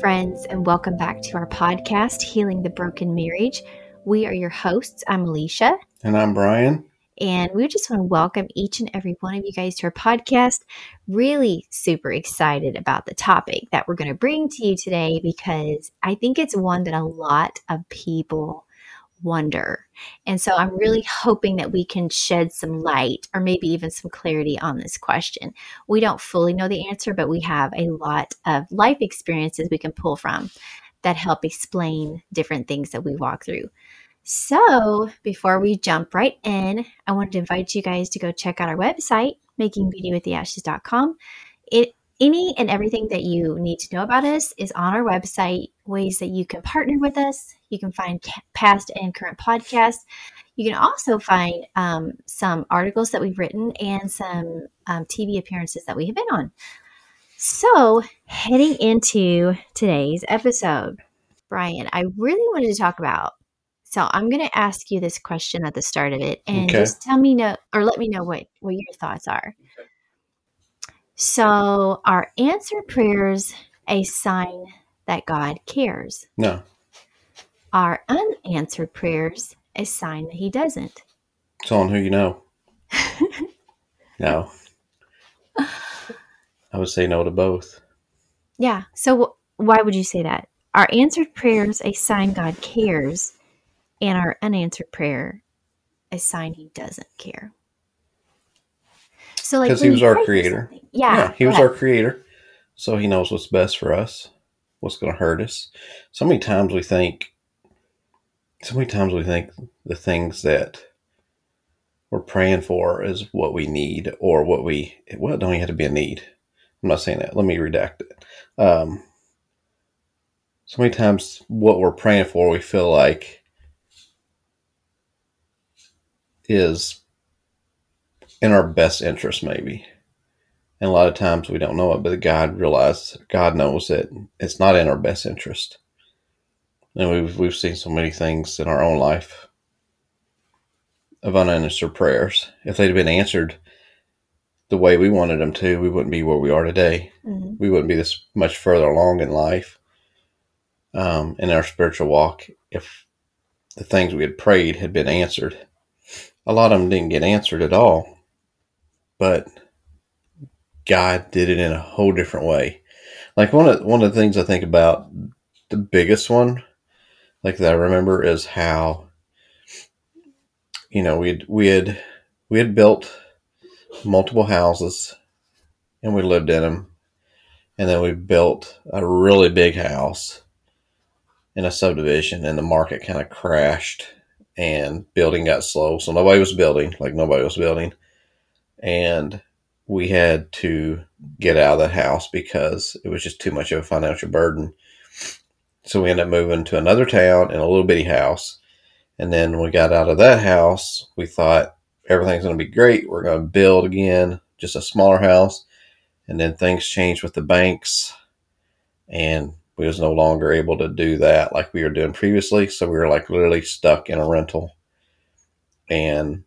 Friends, and welcome back to our podcast, Healing the Broken Marriage. We are your hosts. I'm Elisha. And I'm Brian. And we just want to welcome each and every one of you guys to our podcast. Really super excited about the topic that we're going to bring to you today because I think it's one that a lot of people wonder. And so I'm really hoping that we can shed some light or maybe even some clarity on this question. We don't fully know the answer, but we have a lot of life experiences we can pull from that help explain different things that we walk through. So, before we jump right in, I wanted to invite you guys to go check out our website, makingbeautywiththeashes.com. It any and everything that you need to know about us is on our website, ways that you can partner with us. You can find past and current podcasts. You can also find um, some articles that we've written and some um, TV appearances that we have been on. So, heading into today's episode, Brian, I really wanted to talk about so I'm going to ask you this question at the start of it, and okay. just tell me know or let me know what what your thoughts are. So, are answered prayers a sign that God cares? No. Are unanswered prayers a sign that He doesn't? It's on who you know. no. I would say no to both. Yeah. So, why would you say that? Are answered prayers a sign God cares? and our unanswered prayer a sign he doesn't care. So like because he was our creator. Yeah, yeah, he was our creator, so he knows what's best for us, what's going to hurt us. So many times we think, so many times we think the things that we're praying for is what we need or what we well it don't even have to be a need. I'm not saying that. Let me redact it. Um, so many times what we're praying for, we feel like is in our best interest, maybe. And a lot of times we don't know it, but God realizes, God knows that it's not in our best interest. And we've, we've seen so many things in our own life of unanswered prayers. If they'd been answered the way we wanted them to, we wouldn't be where we are today. Mm-hmm. We wouldn't be this much further along in life, um, in our spiritual walk, if the things we had prayed had been answered a lot of them didn't get answered at all, but God did it in a whole different way. Like one of one of the things I think about the biggest one, like that I remember, is how you know we we had we had built multiple houses and we lived in them, and then we built a really big house in a subdivision, and the market kind of crashed and building got slow. So nobody was building, like nobody was building. And we had to get out of the house because it was just too much of a financial burden. So we ended up moving to another town in a little bitty house. And then when we got out of that house, we thought everything's going to be great. We're going to build again, just a smaller house. And then things changed with the banks and we was no longer able to do that like we were doing previously. So we were like literally stuck in a rental. And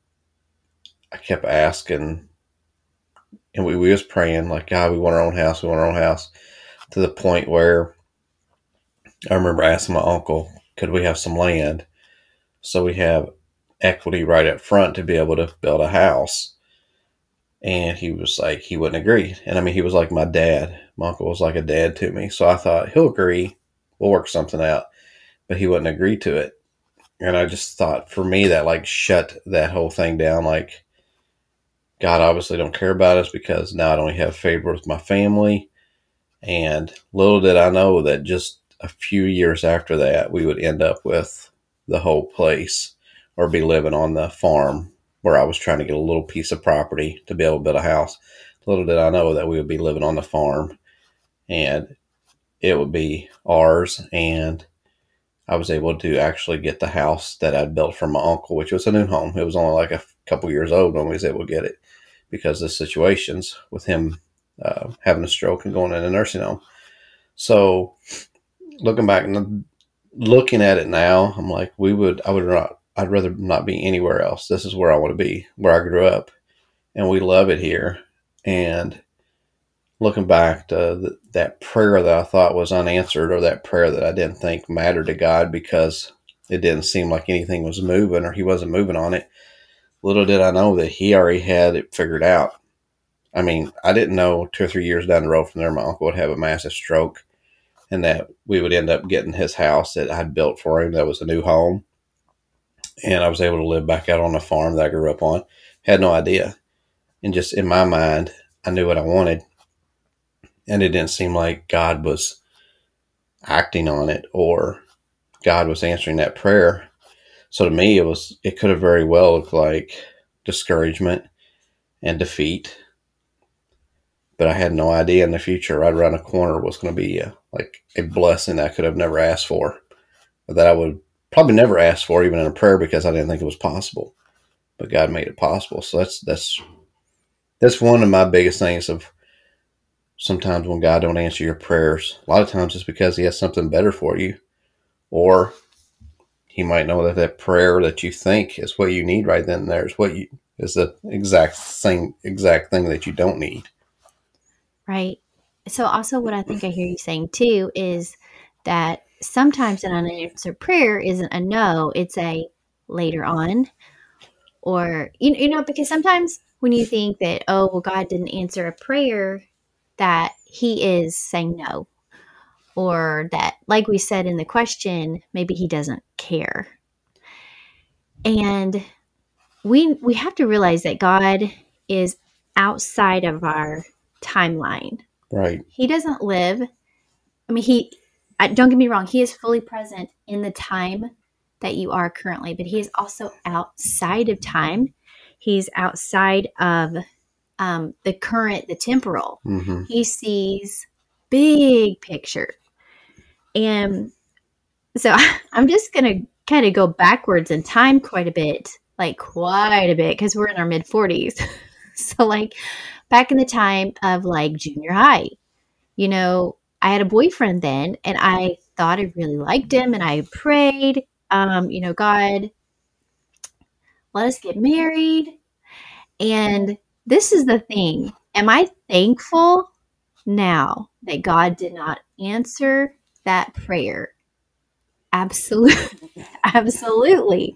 I kept asking and we, we was praying like, God, we want our own house. We want our own house to the point where I remember asking my uncle, could we have some land? So we have equity right up front to be able to build a house. And he was like, he wouldn't agree. And I mean, he was like my dad. My uncle was like a dad to me. So I thought, he'll agree. We'll work something out. But he wouldn't agree to it. And I just thought, for me, that like shut that whole thing down. Like, God obviously don't care about us because now I don't have favor with my family. And little did I know that just a few years after that, we would end up with the whole place or be living on the farm where I was trying to get a little piece of property to be able to build a house. Little did I know that we would be living on the farm and it would be ours. And I was able to actually get the house that I'd built for my uncle, which was a new home. It was only like a couple years old when we was able to get it because of the situations with him uh, having a stroke and going in a nursing home. So looking back and looking at it now, I'm like, we would, I would not I'd rather not be anywhere else. This is where I want to be, where I grew up, and we love it here. And looking back to th- that prayer that I thought was unanswered, or that prayer that I didn't think mattered to God because it didn't seem like anything was moving, or He wasn't moving on it. Little did I know that He already had it figured out. I mean, I didn't know two or three years down the road from there, my uncle would have a massive stroke, and that we would end up getting his house that I'd built for him. That was a new home, and I was able to live back out on the farm that I grew up on. Had no idea, and just in my mind, I knew what I wanted and it didn't seem like God was acting on it or God was answering that prayer. So to me, it was it could have very well looked like discouragement and defeat, but I had no idea in the future right around the corner was going to be a, like a blessing I could have never asked for, that I would probably never ask for even in a prayer because I didn't think it was possible, but God made it possible. So that's that's that's one of my biggest things of sometimes when God don't answer your prayers, a lot of times it's because He has something better for you, or He might know that that prayer that you think is what you need right then and there is what you is the exact same exact thing that you don't need. Right. So also what I think I hear you saying too is that sometimes an unanswered prayer isn't a no, it's a later on. Or you, you know, because sometimes when you think that, oh well God didn't answer a prayer, that he is saying no or that like we said in the question maybe he doesn't care and we we have to realize that god is outside of our timeline right he doesn't live i mean he don't get me wrong he is fully present in the time that you are currently but he is also outside of time he's outside of um, the current, the temporal. Mm-hmm. He sees big picture. And so I'm just going to kind of go backwards in time quite a bit, like quite a bit, because we're in our mid 40s. so, like back in the time of like junior high, you know, I had a boyfriend then and I thought I really liked him and I prayed, um, you know, God, let us get married. And this is the thing. Am I thankful now that God did not answer that prayer? Absolutely. Absolutely.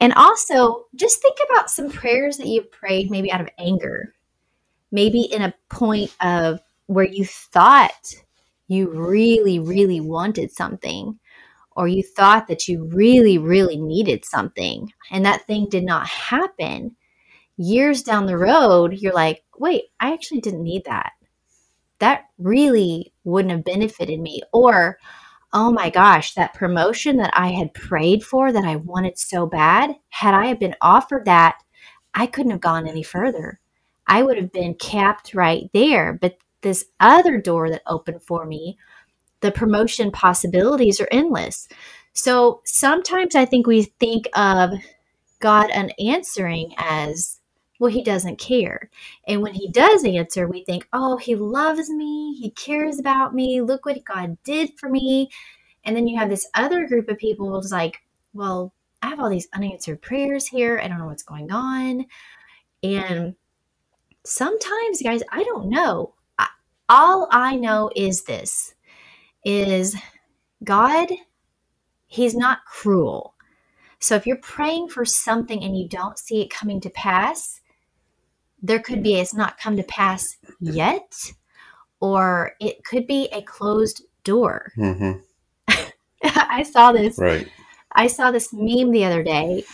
And also, just think about some prayers that you've prayed maybe out of anger, maybe in a point of where you thought you really, really wanted something, or you thought that you really, really needed something, and that thing did not happen years down the road, you're like, wait, I actually didn't need that. That really wouldn't have benefited me. Or, oh my gosh, that promotion that I had prayed for that I wanted so bad, had I been offered that, I couldn't have gone any further. I would have been capped right there. But this other door that opened for me, the promotion possibilities are endless. So sometimes I think we think of God unanswering as well, he doesn't care. And when he does answer, we think, oh, he loves me. He cares about me. Look what God did for me. And then you have this other group of people who's like, well, I have all these unanswered prayers here. I don't know what's going on. And sometimes, guys, I don't know. I, all I know is this is God, he's not cruel. So if you're praying for something and you don't see it coming to pass, there could be it's not come to pass yet, or it could be a closed door. Mm-hmm. I saw this. Right. I saw this meme the other day,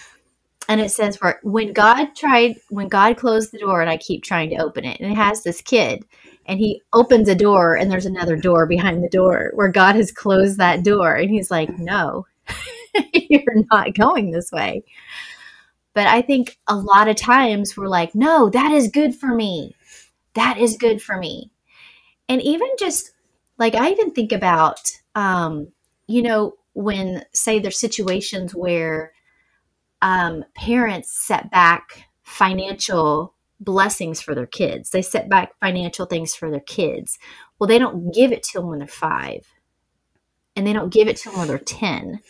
and it says, "For when God tried, when God closed the door, and I keep trying to open it, and it has this kid, and he opens a door, and there's another door behind the door where God has closed that door, and he's like, no." You're not going this way. But I think a lot of times we're like, no, that is good for me. That is good for me. And even just like, I even think about, um, you know, when, say, there's situations where um, parents set back financial blessings for their kids, they set back financial things for their kids. Well, they don't give it to them when they're five, and they don't give it to them when they're 10.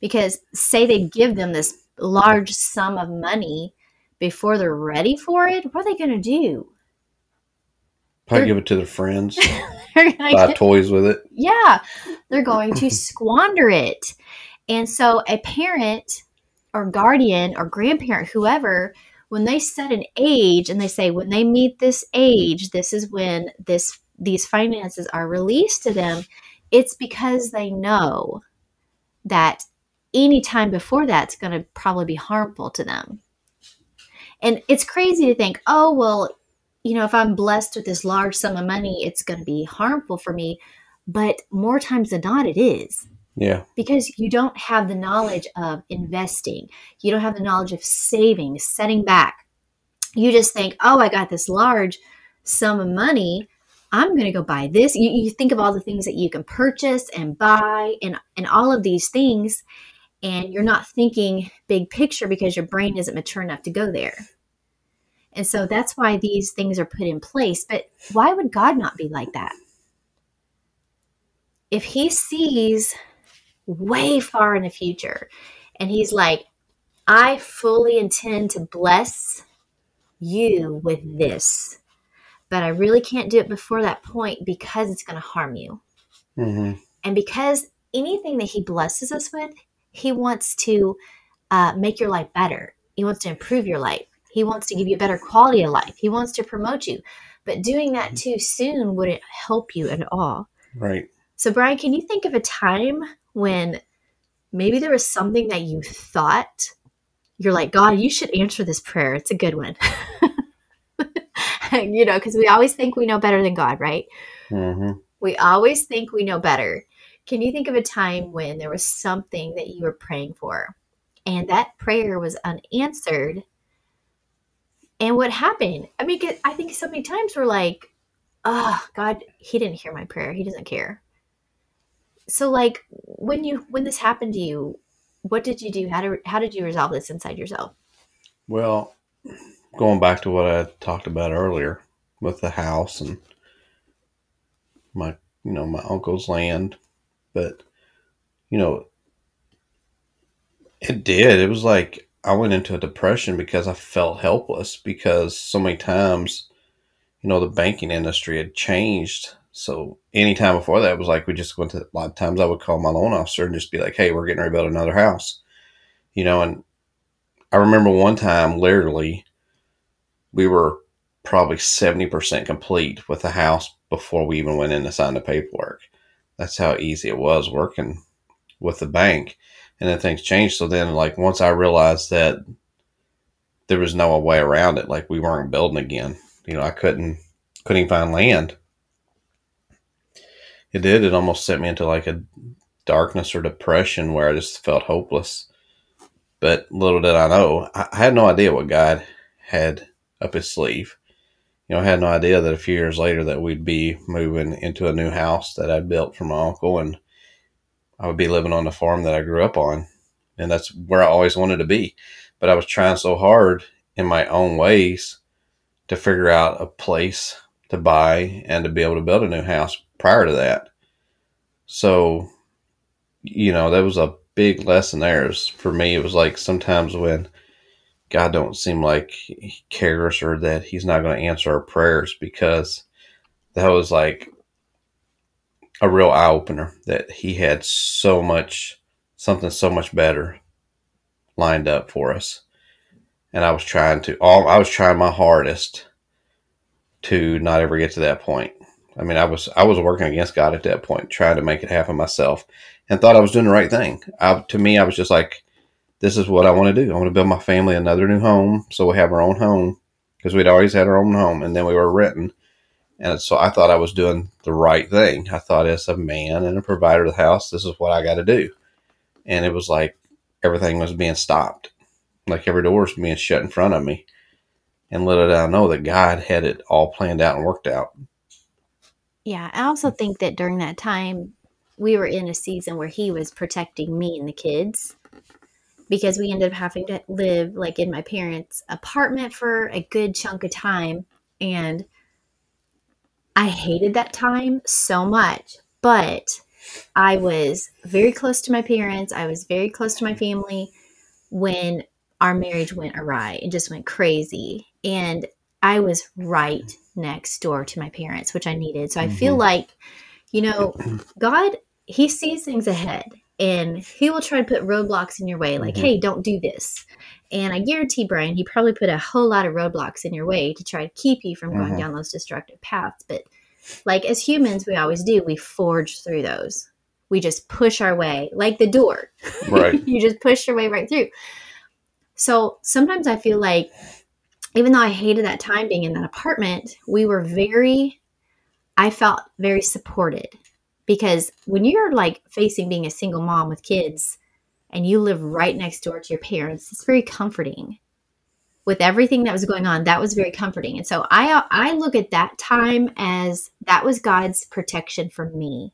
Because, say, they give them this large sum of money before they're ready for it, what are they going to do? Probably give it to their friends. buy get- toys with it. yeah, they're going to squander it. And so a parent or guardian or grandparent, whoever, when they set an age and they say when they meet this age, this is when this these finances are released to them, it's because they know that any time before that's going to probably be harmful to them. And it's crazy to think, oh, well, you know, if I'm blessed with this large sum of money, it's going to be harmful for me. But more times than not, it is Yeah. because you don't have the knowledge of investing. You don't have the knowledge of saving, setting back. You just think, oh, I got this large sum of money. I'm going to go buy this. You, you think of all the things that you can purchase and buy and, and all of these things. And you're not thinking big picture because your brain isn't mature enough to go there. And so that's why these things are put in place. But why would God not be like that? If He sees way far in the future. And he's like, I fully intend to bless you with this, but I really can't do it before that point because it's going to harm you. hmm And because anything that he blesses us with, he wants to uh, make your life better. He wants to improve your life. He wants to give you a better quality of life. He wants to promote you. But doing that too soon wouldn't help you at all. Right. So, Brian, can you think of a time when maybe there was something that you thought you're like, God, you should answer this prayer? It's a good one. you know, because we always think we know better than God, right? hmm We always think we know better. Can you think of a time when there was something that you were praying for and that prayer was unanswered? And what happened? I mean, I think so many times we're like, oh, God, He didn't hear my prayer. He doesn't care. So, like, when you when this happened to you, what did you do? How did how did you resolve this inside yourself? Well, going back to what I talked about earlier with the house and my, you know, my uncle's land, but you know, it did. It was like I went into a depression because I felt helpless because so many times, you know, the banking industry had changed. So anytime before that, was like we just went to a lot of times I would call my loan officer and just be like, "Hey, we're getting ready to build another house," you know. And I remember one time, literally, we were probably seventy percent complete with the house before we even went in to sign the paperwork. That's how easy it was working with the bank and then things changed. So then, like once I realized that there was no way around it, like we weren't building again. You know, I couldn't couldn't find land. It did. It almost sent me into like a darkness or depression where I just felt hopeless. But little did I know, I I had no idea what God had up his sleeve. You know, I had no idea that a few years later that we'd be moving into a new house that I'd built for my uncle and I would be living on the farm that I grew up on. And that's where I always wanted to be. But I was trying so hard in my own ways to figure out a place to buy and to be able to build a new house prior to that. So, you know, that was a big lesson there. Is for me, it was like sometimes when God don't seem like he cares or that he's not going to answer our prayers because that was like a real eye opener that he had so much something so much better lined up for us. And I was trying to all I was trying my hardest to not ever get to that point. I mean, I was I was working against God at that point, trying to make it happen myself, and thought I was doing the right thing. I, to me, I was just like, "This is what I want to do. I want to build my family another new home, so we have our own home because we'd always had our own home, and then we were renting." And so I thought I was doing the right thing. I thought, as a man and a provider of the house, this is what I got to do. And it was like everything was being stopped, like every door was being shut in front of me. And little did I know that God had it all planned out and worked out. Yeah, I also mm. think that during that time, we were in a season where he was protecting me and the kids because we ended up having to live like in my parents' apartment for a good chunk of time. And I hated that time so much, but I was very close to my parents. I was very close to my family when our marriage went awry and just went crazy. And I was right next door to my parents, which I needed. So I feel like, you know, God, He sees things ahead and He will try to put roadblocks in your way, like, Mhm. hey, don't do this. And I guarantee, Brian, He probably put a whole lot of roadblocks in your way to try to keep you from going Mhm. down those destructive paths. But like as humans, we always do, we forge through those. We just push our way, like the door. Right. you just push your way right through. So sometimes I feel like, even though I hated that time being in that apartment, we were very, I felt very supported because when you're like facing being a single mom with kids and you live right next door to your parents, it's very comforting. With everything that was going on, that was very comforting. And so I I look at that time as that was God's protection for me.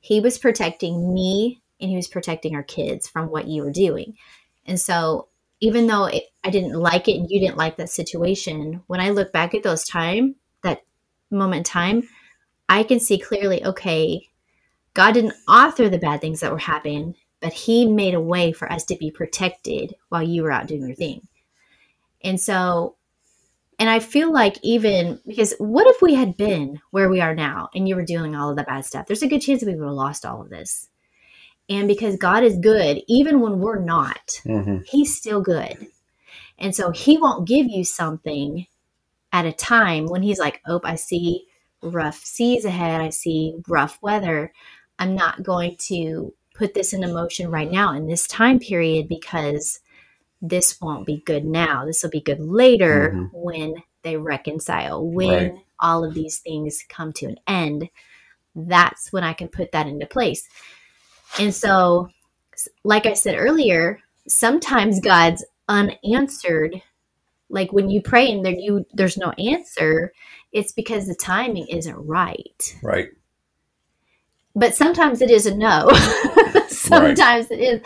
He was protecting me and he was protecting our kids from what you were doing. And so even though it, I didn't like it and you didn't like that situation, when I look back at those time, that moment in time, I can see clearly, okay, God didn't author the bad things that were happening, but He made a way for us to be protected while you were out doing your thing. And so, and I feel like even because what if we had been where we are now and you were doing all of the bad stuff? There's a good chance that we would have lost all of this. And because God is good, even when we're not, hmm He's still good. And so He won't give you something at a time when He's like, oh, I see rough seas ahead. I see rough weather. I'm not going to put this in motion right now in this time period because this won't be good now. This will be good later Mhm. when they reconcile, when Right. all of these things come to an end. That's when I can put that into place. And so, like I said earlier, sometimes God's unanswered. Like when you pray and there you there's no answer, it's because the timing isn't right. Right. But sometimes it is a no. sometimes it is.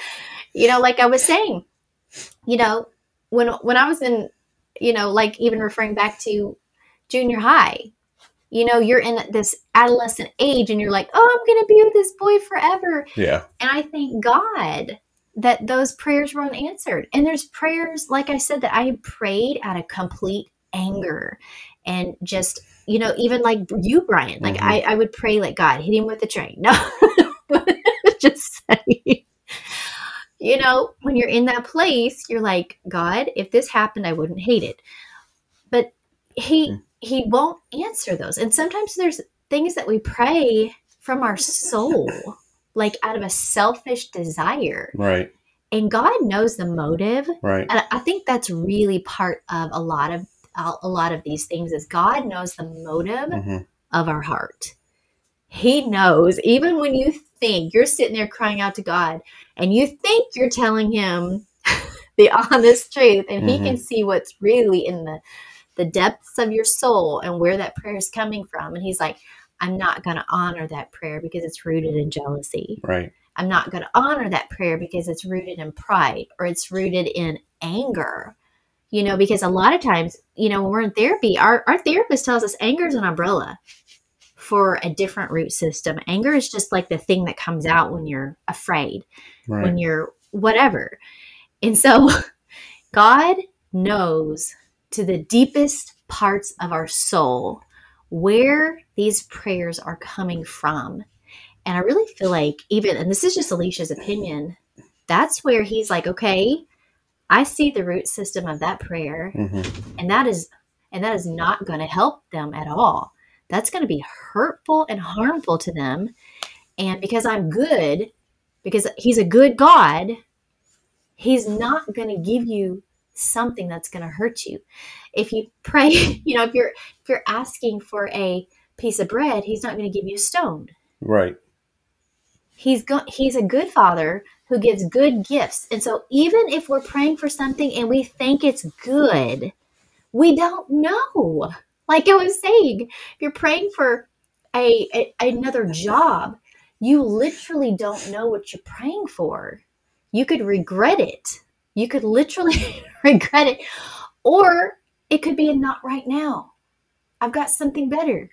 You know, like I was saying, you know, when when I was in, you know, like even referring back to junior high, you know, you're in this adolescent age and you're like, oh, I'm going to be with this boy forever. Yeah. And I thank God that those prayers were unanswered. And there's prayers, like I said, that I prayed out of complete anger and just, you know, even like you, Brian, like Mhm. I, I would pray like God, hit him with the train. No, just saying. You know, when you're in that place, you're like, God, if this happened, I wouldn't hate it. He Mm. he won't answer those. And sometimes there's things that we pray from our soul like out of a selfish desire. Right. And God knows the motive. Right. And I think that's really part of a lot of a lot of these things is God knows the motive hmm of our heart. He knows even when you think you're sitting there crying out to God and you think you're telling him the honest truth and he Mhm. can see what's really in the the depths of your soul and where that prayer is coming from and he's like I'm not going to honor that prayer because it's rooted in jealousy. Right. I'm not going to honor that prayer because it's rooted in pride or it's rooted in anger. You know, because a lot of times, you know, when we're in therapy, our, our therapist tells us anger is an umbrella for a different root system. Anger is just like the thing that comes out when you're afraid, Right. when you're whatever. And so God knows to the deepest parts of our soul where these prayers are coming from. And I really feel like, even, and this is just Elisha's opinion, that's where he's like, okay, I see the root system of that prayer, hmm and that is and that is not going to help them at all. That's going to be hurtful and harmful to them. And because I'm good, because he's a good God, he's not going to give you something that's going to hurt you. If you pray, you know, if you're if you're asking for a piece of bread, he's not going to give you a stone. Right. He's go- he's a good father who gives good gifts. And so even if we're praying for something and we think it's good, we don't know. Like I was saying, if you're praying for a, a another job, you literally don't know what you're praying for. You could regret it. You could literally regret it. Or it could be a not right now. I've got something better.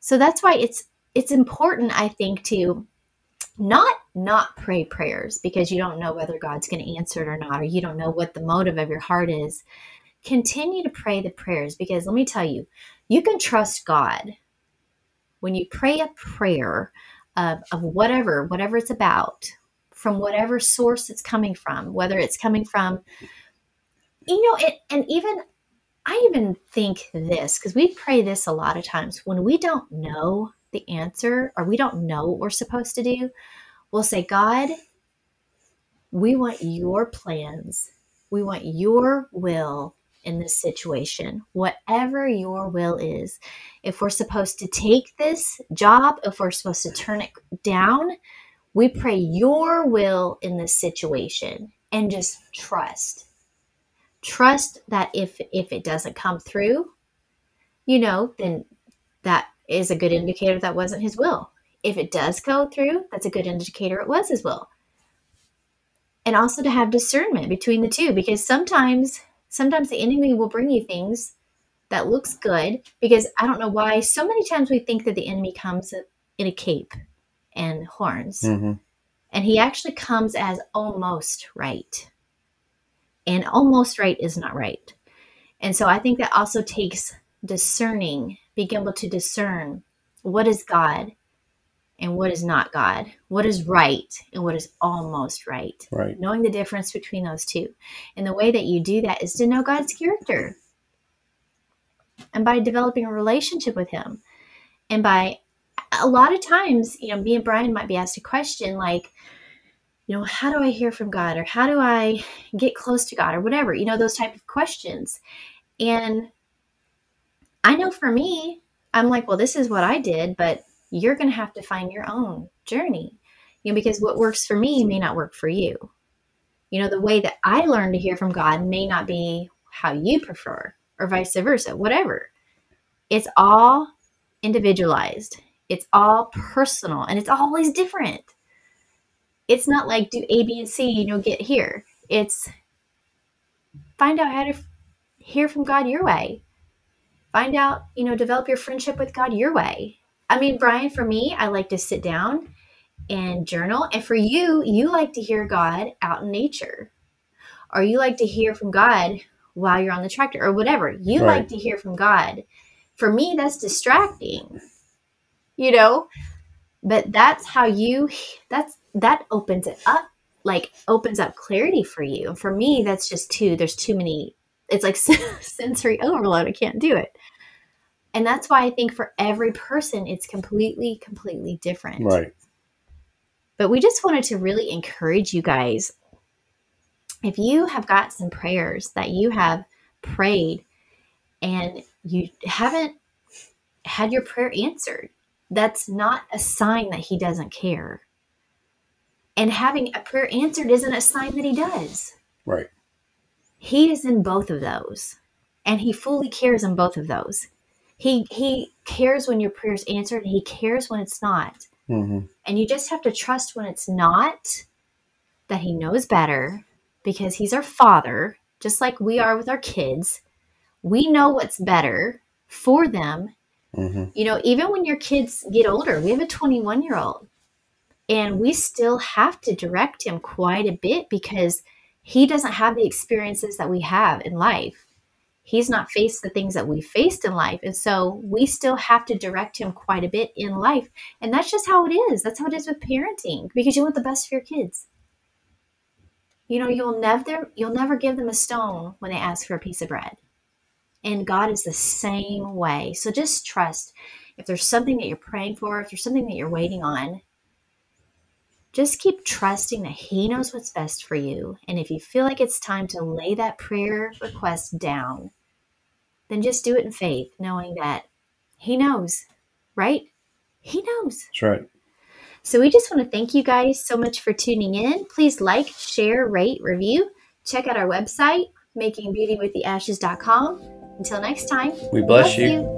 So that's why it's it's important I think to not not pray prayers because you don't know whether God's going to answer it or not or you don't know what the motive of your heart is continue to pray the prayers because let me tell you, you can trust God when you pray a prayer of, of whatever, whatever it's about, from whatever source it's coming from, whether it's coming from, you know, it, and even I even think this because we pray this a lot of times when we don't know the answer or we don't know what we're supposed to do, we'll say, God, we want your plans, we want your will in this situation, whatever your will is. If we're supposed to take this job, if we're supposed to turn it down, we pray your will in this situation and just trust. Trust that if if it doesn't come through, you know, then that is a good indicator that wasn't his will. If it does go through, that's a good indicator it was his will. And also to have discernment between the two because sometimes sometimes the enemy will bring you things that looks good because I don't know why so many times we think that the enemy comes in a cape and horns. Mm-hmm. And he actually comes as almost right. And almost right is not right. And so I think that also takes discerning, being able to discern what is God and what is not God, what is right and what is almost right. Right. Knowing the difference between those two. And the way that you do that is to know God's character. And by developing a relationship with Him. And by a lot of times, you know, me and Brian might be asked a question like, you know, how do I hear from God or how do I get close to God or whatever, you know, those type of questions. And I know for me, I'm like, well, this is what I did, but you're going to have to find your own journey, you know, because what works for me may not work for you. You know, the way that I learned to hear from God may not be how you prefer or vice versa, whatever. It's all individualized it's all personal and it's always different. It's not like do A, B, and C, you know, get here. It's find out how to hear from God your way. Find out, you know, develop your friendship with God your way. I mean, Brian, for me, I like to sit down and journal. And for you, you like to hear God out in nature. Or you like to hear from God while you're on the tractor or whatever. You right. like to hear from God. For me, that's distracting you know? But that's how you that's that opens it up like opens up clarity for you. For me that's just too there's too many it's like sensory overload. I can't do it. And that's why i think for every person it's completely completely different. Right. But we just wanted to really encourage you guys. If you have got some prayers that you have prayed and you haven't had your prayer answered that's not a sign that he doesn't care. And having a prayer answered isn't a sign that he does. Right. He is in both of those. And he fully cares in both of those. He he cares when your prayer is answered and he cares when it's not. Mm-hmm. And you just have to trust when it's not that he knows better because he's our father, just like we are with our kids. We know what's better for them Mm-hmm. You know, even when your kids get older, we have a 21 year old, and we still have to direct him quite a bit because he doesn't have the experiences that we have in life. He's not faced the things that we faced in life. And so we still have to direct him quite a bit in life. And that's just how it is. That's how it is with parenting because you want the best for your kids. You know, you'll never you'll never give them a stone when they ask for a piece of bread. And God is the same way. So just trust. If there's something that you're praying for, if there's something that you're waiting on, just keep trusting that He knows what's best for you. And if you feel like it's time to lay that prayer request down, then just do it in faith, knowing that He knows, right? He knows. That's right. So we just want to thank you guys so much for tuning in. Please like, share, rate, review. Check out our website, makingbeautywiththeashes.com. Until next time, we bless, bless you. you.